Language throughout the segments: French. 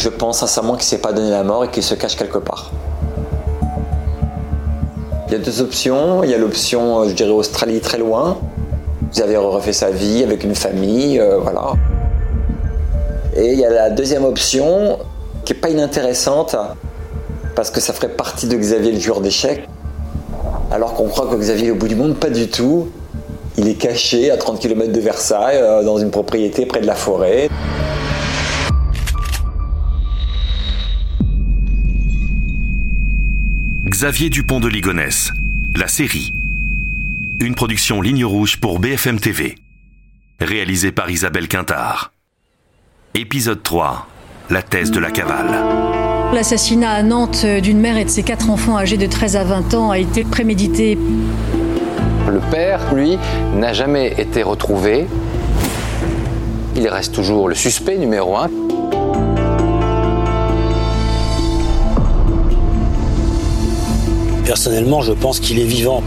Je pense sincèrement qu'il ne s'est pas donné la mort et qu'il se cache quelque part. Il y a deux options. Il y a l'option, je dirais, Australie très loin. Vous avez refait sa vie avec une famille, euh, voilà. Et il y a la deuxième option qui n'est pas inintéressante parce que ça ferait partie de Xavier le joueur d'échecs. Alors qu'on croit que Xavier est au bout du monde, pas du tout. Il est caché à 30 km de Versailles, euh, dans une propriété près de la forêt. Xavier Dupont de Ligonnès, la série. Une production ligne rouge pour BFM TV. Réalisée par Isabelle Quintard. Épisode 3. La thèse de la cavale. L'assassinat à Nantes d'une mère et de ses quatre enfants âgés de 13 à 20 ans a été prémédité. Le père, lui, n'a jamais été retrouvé. Il reste toujours le suspect numéro un. Personnellement, je pense qu'il est vivant.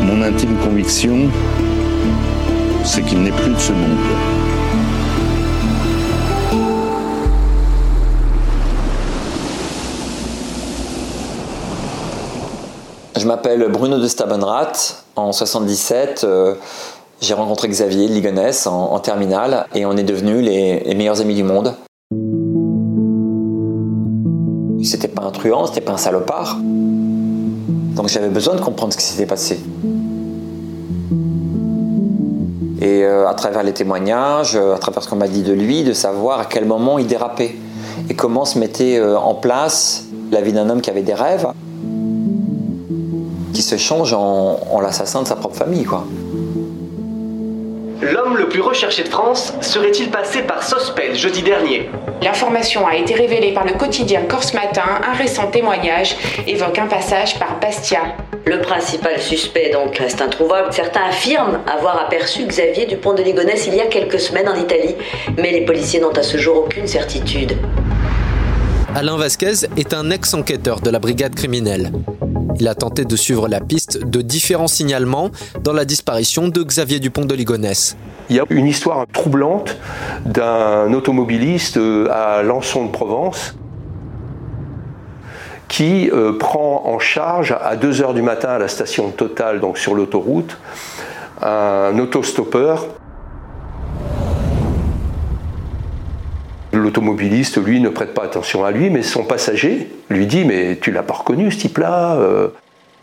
Mon intime conviction, c'est qu'il n'est plus de ce monde. Je m'appelle Bruno de Stabenrath. En 77, euh, j'ai rencontré Xavier de Ligonnès en, terminale et on est devenus les, meilleurs amis du monde. C'était pas un truand, c'était pas un salopard. Donc j'avais besoin de comprendre ce qui s'était passé. Et euh, à travers les témoignages, à travers ce qu'on m'a dit de lui, de savoir à quel moment il dérapait et comment se mettait euh, en place la vie d'un homme qui avait des rêves qui se change en, l'assassin de sa propre famille. L'homme le plus recherché de France serait-il passé par Sospel jeudi dernier L'information a été révélée par le quotidien Corse Matin. Un récent témoignage évoque un passage par Bastia. Le principal suspect donc reste introuvable. Certains affirment avoir aperçu Xavier Dupont de Ligonnès il y a quelques semaines en Italie, mais les policiers n'ont à ce jour aucune certitude. Alain Vasquez est un ex-enquêteur de la brigade criminelle. Il a tenté de suivre la piste de différents signalements dans la disparition de Xavier Dupont de Ligonnès. Il y a une histoire troublante d'un automobiliste euh, à Lançon de Provence qui euh, prend en charge à 2h du matin à la station Total, donc sur l'autoroute, un autostoppeur L'automobiliste, lui, ne prête pas attention à lui, mais son passager lui dit Mais tu l'as pas reconnu, ce type-là euh,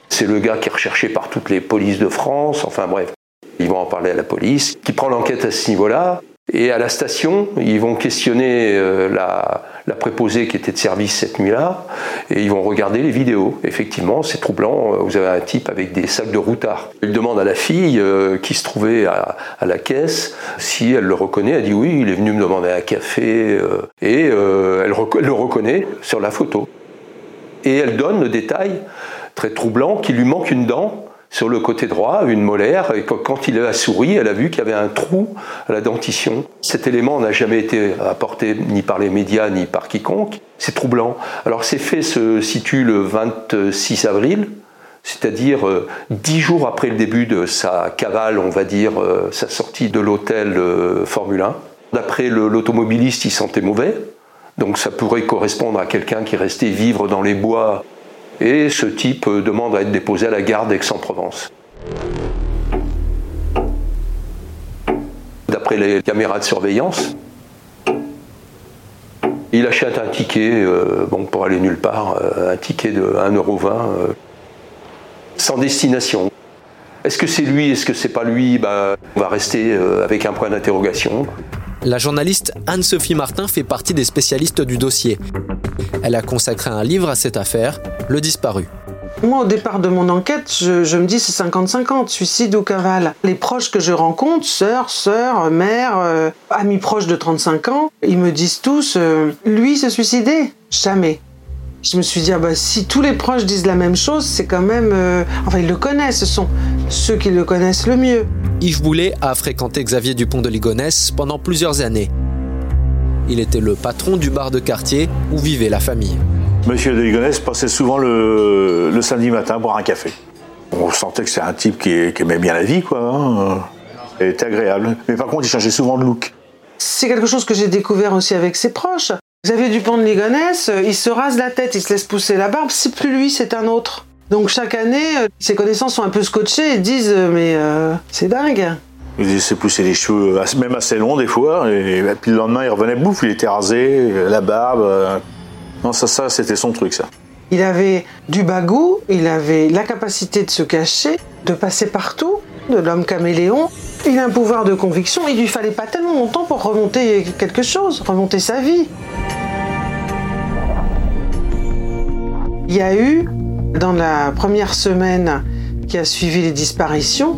C'est le gars qui est recherché par toutes les polices de France. Enfin bref, ils vont en parler à la police, qui prend l'enquête à ce niveau-là. Et à la station, ils vont questionner euh, la, préposée qui était de service cette nuit-là, et ils vont regarder les vidéos. Effectivement, c'est troublant. Euh, vous avez un type avec des sacs de routard. Il demande à la fille euh, qui se trouvait à, la caisse si elle le reconnaît. Elle dit oui, il est venu me demander un café, et elle, elle le reconnaît sur la photo. Et elle donne le détail très troublant qu'il lui manque une dent sur le côté droit, une molaire, et quand il a souri, elle a vu qu'il y avait un trou à la dentition. Cet élément n'a jamais été apporté ni par les médias ni par quiconque. C'est troublant. Alors ces faits se situent le 26 avril, c'est-à-dire euh, dix jours après le début de sa cavale, on va dire, euh, sa sortie de l'hôtel euh, Formule 1. D'après l'automobiliste, il sentait mauvais, donc ça pourrait correspondre à quelqu'un qui restait vivre dans les bois et ce type demande à être déposé à la gare d'Aix-en-Provence. D'après les caméras de surveillance, il achète un ticket euh, bon, pour aller nulle part, euh, un ticket de 1,20€, euh, sans destination. Est-ce que c'est lui, est-ce que c'est pas lui? Bah, On va rester avec un point d'interrogation. La journaliste Anne-Sophie Martin fait partie des spécialistes du dossier. Elle a consacré un livre à cette affaire, Le disparu. Moi, au départ de mon enquête, je, me dis c'est 50-50, suicide ou cavale. Les proches que je rencontre, sœurs, sœurs, mères, euh, amis proches de 35 ans, ils me disent tous, euh, lui se suicider Jamais. Je me suis dit, ah bah, si tous les proches disent la même chose, c'est quand même... Euh, enfin, ils le connaissent, ce sont ceux qui le connaissent le mieux. Yves Boulet a fréquenté Xavier Dupont de Ligonnès pendant plusieurs années. Il était le patron du bar de quartier où vivait la famille. Monsieur de Ligonnès passait souvent le, samedi matin boire un café. On sentait que c'est un type qui, aimait bien la vie, quoi. Hein. Il était agréable. Mais par contre, il changeait souvent de look. C'est quelque chose que j'ai découvert aussi avec ses proches. Xavier Dupont de Ligonnès, il se rase la tête, il se laisse pousser la barbe, c'est plus lui, c'est un autre. Donc chaque année, ses connaissances sont un peu scotchées et disent mais euh, c'est dingue. Il laissait pousser les cheveux, même assez longs des fois, et puis le lendemain il revenait bouffe, il était rasé, la barbe. euh. Non, ça, ça c'était son truc ça. Il avait du bagou, il avait la capacité de se cacher, de passer partout, de l'homme caméléon. Il a un pouvoir de conviction, il lui fallait pas tellement longtemps pour remonter quelque chose, remonter sa vie. Il y a eu, dans la première semaine qui a suivi les disparitions,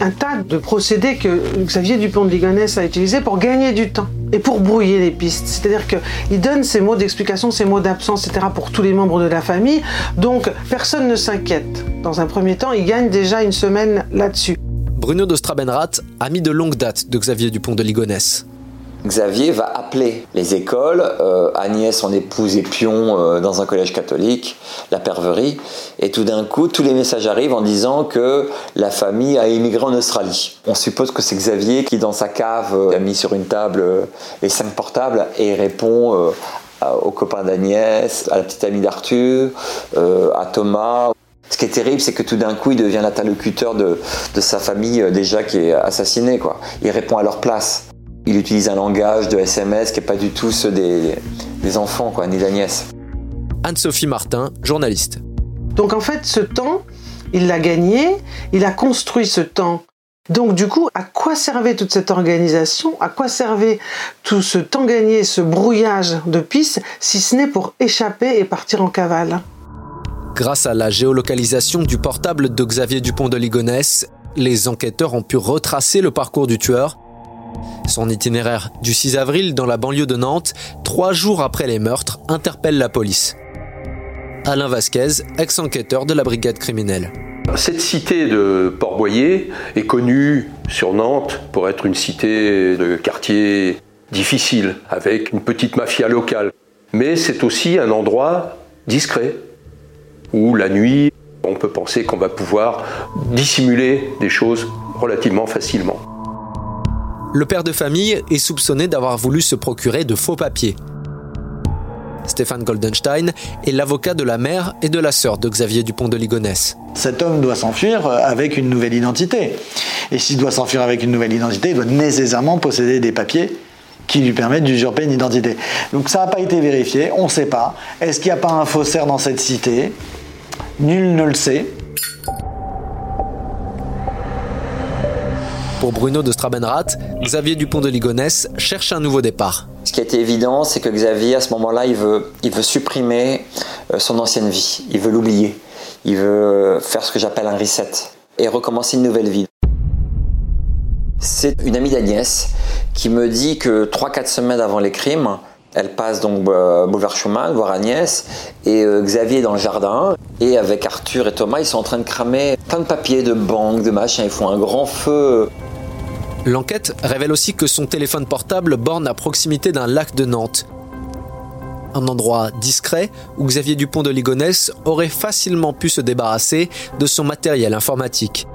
un tas de procédés que Xavier Dupont de Ligonnès a utilisés pour gagner du temps et pour brouiller les pistes. C'est-à-dire qu'il donne ses mots d'explication, ses mots d'absence, etc. pour tous les membres de la famille. Donc personne ne s'inquiète. Dans un premier temps, il gagne déjà une semaine là-dessus. Bruno de Strabenrath, ami de longue date de Xavier Dupont de Ligonnès. Xavier va appeler les écoles, euh, Agnès, son épouse, est pion euh, dans un collège catholique, la perverie, et tout d'un coup, tous les messages arrivent en disant que la famille a émigré en Australie. On suppose que c'est Xavier qui, dans sa cave, euh, a mis sur une table les cinq portables et répond aux copains d'Agnès, à la petite amie d'Arthur, à Thomas. Ce qui est terrible, c'est que tout d'un coup, il devient l'interlocuteur de, sa famille déjà qui est assassinée. Il répond à leur place. Il utilise un langage de SMS qui n'est pas du tout ceux des, des enfants, quoi, ni d'Agnès. Anne-Sophie Martin, journaliste. Donc en fait, ce temps, il l'a gagné, il a construit ce temps. Donc du coup, à quoi servait toute cette organisation? À quoi servait tout ce temps gagné, ce brouillage de pistes, si ce n'est pour échapper et partir en cavale? Grâce à la géolocalisation du portable de Xavier Dupont de Ligonnès, les enquêteurs ont pu retracer le parcours du tueur. Son itinéraire du 6 avril dans la banlieue de Nantes, trois jours après les meurtres, interpelle la police. Alain Vasquez, ex-enquêteur de la brigade criminelle. Cette cité de Port-Boyer est connue sur Nantes pour être une cité de quartier difficile, avec une petite mafia locale. Mais c'est aussi un endroit discret, où la nuit, on peut penser qu'on va pouvoir dissimuler des choses relativement facilement. Le père de famille est soupçonné d'avoir voulu se procurer de faux papiers. Stéphane Goldenstein est l'avocat de la mère et de la sœur de Xavier Dupont de Ligonnès. Cet homme doit s'enfuir avec une nouvelle identité. Et s'il doit s'enfuir avec une nouvelle identité, il doit nécessairement posséder des papiers qui lui permettent d'usurper une identité. Donc ça n'a pas été vérifié, on ne sait pas. Est-ce qu'il n'y a pas un faussaire dans cette cité? Nul ne le sait. Pour Bruno de Strabenrath, Xavier Dupont de Ligonnès cherche un nouveau départ. Ce qui a été évident, c'est que Xavier, à ce moment-là, il veut, il veut supprimer euh, son ancienne vie. Il veut l'oublier. Il veut faire ce que j'appelle un reset et recommencer une nouvelle vie. C'est une amie d'Agnès qui me dit que 3-4 semaines avant les crimes, elle passe donc euh, boulevard Schumann voir Agnès et euh, Xavier est dans le jardin et avec Arthur et Thomas ils sont en train de cramer plein de papiers, de banques, de machins, ils font un grand feu. L'enquête révèle aussi que son téléphone portable borne à proximité d'un lac de Nantes. Un endroit discret où Xavier Dupont de Ligonnès aurait facilement pu se débarrasser de son matériel informatique.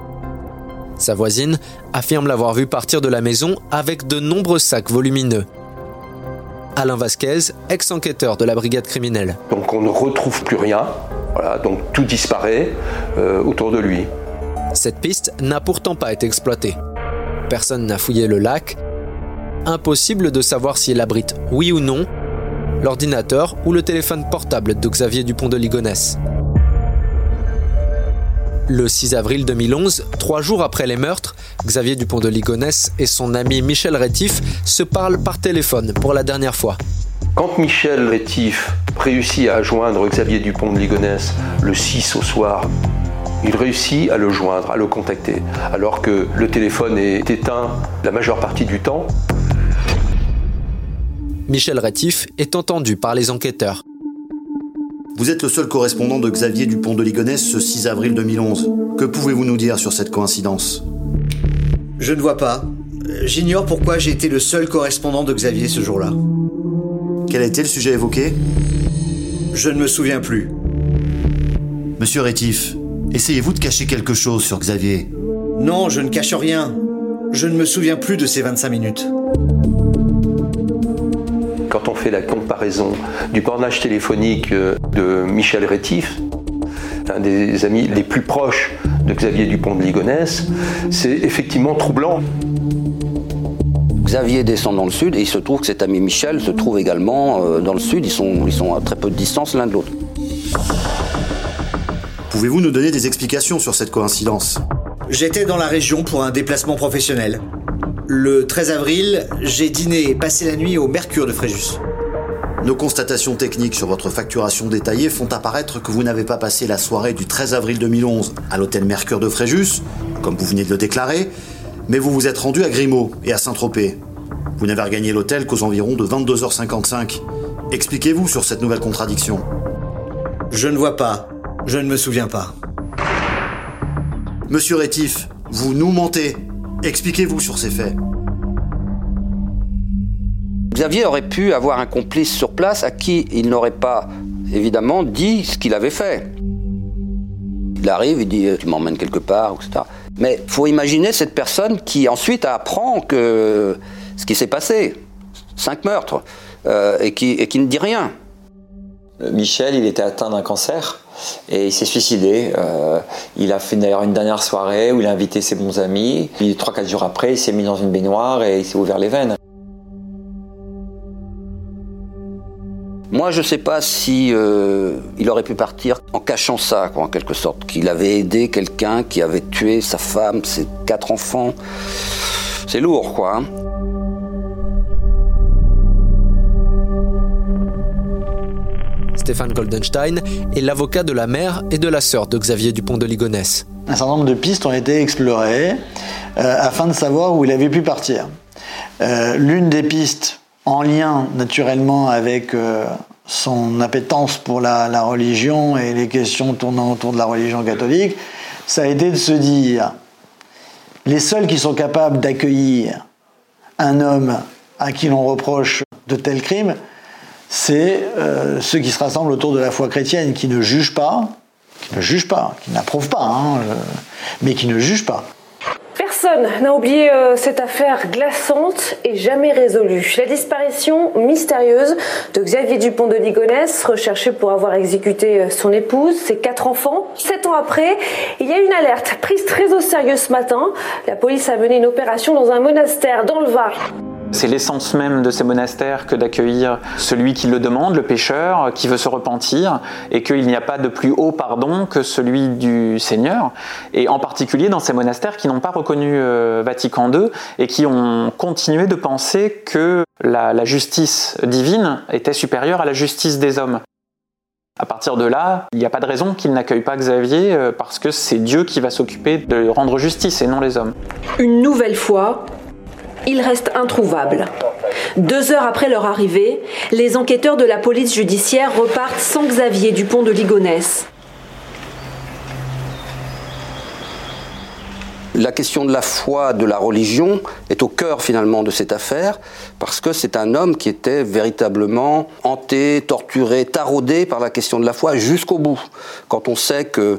Sa voisine affirme l'avoir vu partir de la maison avec de nombreux sacs volumineux. Alain Vasquez, ex-enquêteur de la brigade criminelle. Donc on ne retrouve plus rien, voilà, donc tout disparaît euh, autour de lui. Cette piste n'a pourtant pas été exploitée. Personne n'a fouillé le lac. Impossible de savoir s'il abrite, oui ou non, l'ordinateur ou le téléphone portable de Xavier Dupont de Ligonnès. Le 6 avril 2011, trois jours après les meurtres, Xavier Dupont de Ligonnès et son ami Michel Rétif se parlent par téléphone pour la dernière fois. Quand Michel Rétif réussit à joindre Xavier Dupont de Ligonnès le 6 au soir, il réussit à le joindre, à le contacter, alors que le téléphone est éteint la majeure partie du temps. Michel Rétif est entendu par les enquêteurs. Vous êtes le seul correspondant de Xavier Dupont de Ligonnès ce 6 avril 2011. Que pouvez-vous nous dire sur cette coïncidence? Je ne vois pas. J'ignore pourquoi j'ai été le seul correspondant de Xavier ce jour-là. Quel a été le sujet évoqué Je ne me souviens plus. Monsieur Rétif, essayez-vous de cacher quelque chose sur Xavier? Non, je ne cache rien. Je ne me souviens plus de ces 25 minutes. quand on fait la comparaison du bornage téléphonique euh, de Michel Rétif, un des amis les plus proches de Xavier Dupont de Ligonnès, c'est effectivement troublant. Xavier descend dans le sud et il se trouve que cet ami Michel se trouve également euh, dans le sud. Ils sont, ils sont à très peu de distance l'un de l'autre. Pouvez-vous nous donner des explications sur cette coïncidence J'étais dans la région pour un déplacement professionnel. Le 13 avril, j'ai dîné et passé la nuit au Mercure de Fréjus. Nos constatations techniques sur votre facturation détaillée font apparaître que vous n'avez pas passé la soirée du 13 avril 2011 à l'hôtel Mercure de Fréjus, comme vous venez de le déclarer, mais vous vous êtes rendu à Grimaud et à Saint-Tropez. Vous n'avez regagné l'hôtel qu'aux environs de 22h55. Expliquez-vous sur cette nouvelle contradiction. Je ne vois pas. Je ne me souviens pas. Monsieur Rétif, vous nous mentez. Expliquez-vous sur ces faits. Xavier aurait pu avoir un complice sur place à qui il n'aurait pas évidemment dit ce qu'il avait fait. Il arrive, il dit tu m'emmènes quelque part, etc. Mais faut imaginer cette personne qui ensuite apprend que ce qui s'est passé, cinq meurtres, euh, et, qui, et qui ne dit rien. Michel, il était atteint d'un cancer et il s'est suicidé. Euh, il a fait d'ailleurs une dernière soirée où il a invité ses bons amis. Puis trois, quatre jours après, il s'est mis dans une baignoire et il s'est ouvert les veines. Moi, je ne sais pas si euh, il aurait pu partir en cachant ça, quoi, en quelque sorte, qu'il avait aidé quelqu'un qui avait tué sa femme, ses quatre enfants. C'est lourd, quoi. Hein. Stéphane Goldenstein est l'avocat de la mère et de la sœur de Xavier Dupont de Ligonnès. Un certain nombre de pistes ont été explorées euh, afin de savoir où il avait pu partir. Euh, l'une des pistes, en lien naturellement avec euh, son appétence pour la, la, religion et les questions tournant autour de la religion catholique, ça a été de se dire les seuls qui sont capables d'accueillir un homme à qui l'on reproche de tels crimes, c'est euh, ceux qui se rassemblent autour de la foi chrétienne, qui ne jugent pas, qui ne jugent pas, qui n'approuvent pas, hein, euh, mais qui ne jugent pas. Personne n'a oublié euh, cette affaire glaçante et jamais résolue. La disparition mystérieuse de Xavier Dupont de Ligonnès, recherché pour avoir exécuté son épouse, ses quatre enfants. Sept ans après, il y a une alerte prise très au sérieux ce matin. La police a mené une opération dans un monastère dans le Var. C'est l'essence même de ces monastères que d'accueillir celui qui le demande, le pécheur, qui veut se repentir, et qu'il n'y a pas de plus haut pardon que celui du Seigneur. Et en particulier dans ces monastères qui n'ont pas reconnu euh, Vatican II et qui ont continué de penser que la, justice divine était supérieure à la justice des hommes. À partir de là, il n'y a pas de raison qu'il n'accueille pas Xavier euh, parce que c'est Dieu qui va s'occuper de rendre justice et non les hommes. Une nouvelle fois, il reste introuvable. Deux heures après leur arrivée, les enquêteurs de la police judiciaire repartent sans Xavier Dupont de Ligonnès. La question de la foi, de la religion, est au cœur finalement de cette affaire, parce que c'est un homme qui était véritablement hanté, torturé, taraudé par la question de la foi jusqu'au bout. Quand on sait que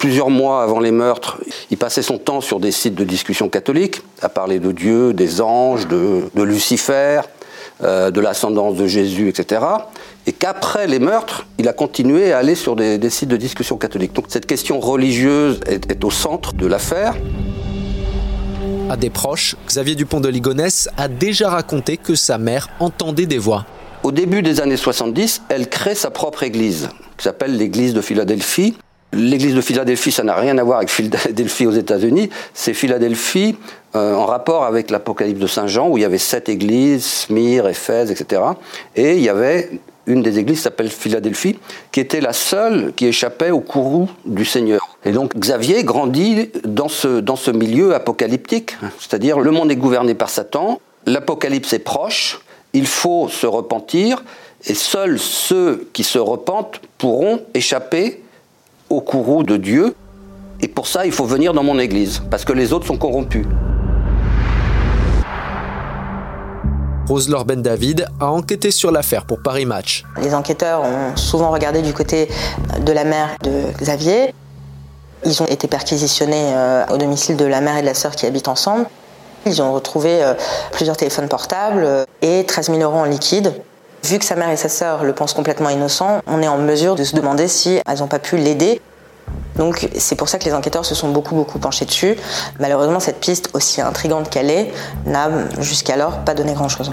plusieurs mois avant les meurtres, il passait son temps sur des sites de discussion catholiques, à parler de Dieu, des anges, de, Lucifer, euh, de l'ascendance de Jésus, etc. Et qu'après les meurtres, il a continué à aller sur des, sites de discussion catholiques. Donc cette question religieuse est, est au centre de l'affaire. À des proches, Xavier Dupont de Ligonnès a déjà raconté que sa mère entendait des voix. Au début des années 70, elle crée sa propre église, qui s'appelle l'église de Philadelphie. L'église de Philadelphie, ça n'a rien à voir avec Philadelphie aux États-Unis. C'est Philadelphie euh, en rapport avec l'Apocalypse de Saint Jean, où il y avait sept églises, Smyrne, Éphèse, etc. Et il y avait une des églises s'appelle Philadelphie, qui était la seule qui échappait au courroux du Seigneur. Et donc Xavier grandit dans ce, dans ce milieu apocalyptique, c'est-à-dire le monde est gouverné par Satan, l'apocalypse est proche, il faut se repentir, et seuls ceux qui se repentent pourront échapper au courroux de Dieu. Et pour ça, il faut venir dans mon église, parce que les autres sont corrompus. Rose-Laure Ben David a enquêté sur l'affaire pour Paris Match. Les enquêteurs ont souvent regardé du côté de la mère de Xavier. Ils ont été perquisitionnés euh, au domicile de la mère et de la sœur qui habitent ensemble. Ils ont retrouvé euh, plusieurs téléphones portables euh, et 13 000 euros en liquide. Vu que sa mère et sa sœur le pensent complètement innocent, on est en mesure de se demander si elles n'ont pas pu l'aider. Donc c'est pour ça que les enquêteurs se sont beaucoup beaucoup penchés dessus. Malheureusement, cette piste, aussi intrigante qu'elle est, n'a jusqu'alors pas donné grand-chose.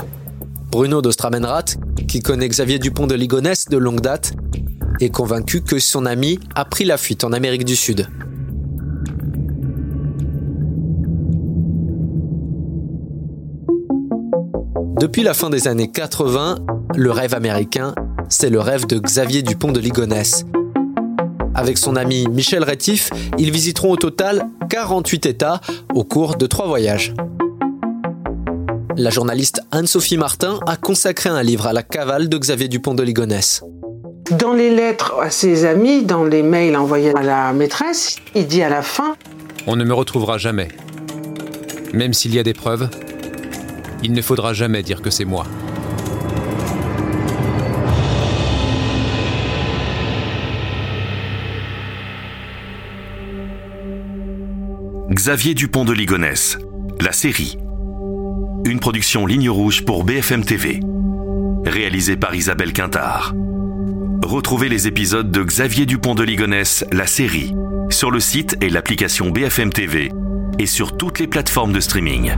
Bruno d'Ostramenrat, qui connaît Xavier Dupont de Ligonnès de longue date, est convaincu que son ami a pris la fuite en Amérique du Sud. Depuis la fin des années 80, le rêve américain, c'est le rêve de Xavier Dupont de Ligonnès. Avec son ami Michel Rétif, ils visiteront au total 48 États au cours de trois voyages. La journaliste Anne-Sophie Martin a consacré un livre à la cavale de Xavier Dupont de Ligonnès. Dans les lettres à ses amis, dans les mails envoyés à la maîtresse, il dit à la fin On ne me retrouvera jamais. Même s'il y a des preuves, il ne faudra jamais dire que c'est moi. Xavier Dupont de Ligonnès, la série. Une production ligne rouge pour BFM TV. Réalisée par Isabelle Quintard. Retrouvez les épisodes de Xavier Dupont de Ligonnès, la série, sur le site et l'application BFM TV et sur toutes les plateformes de streaming.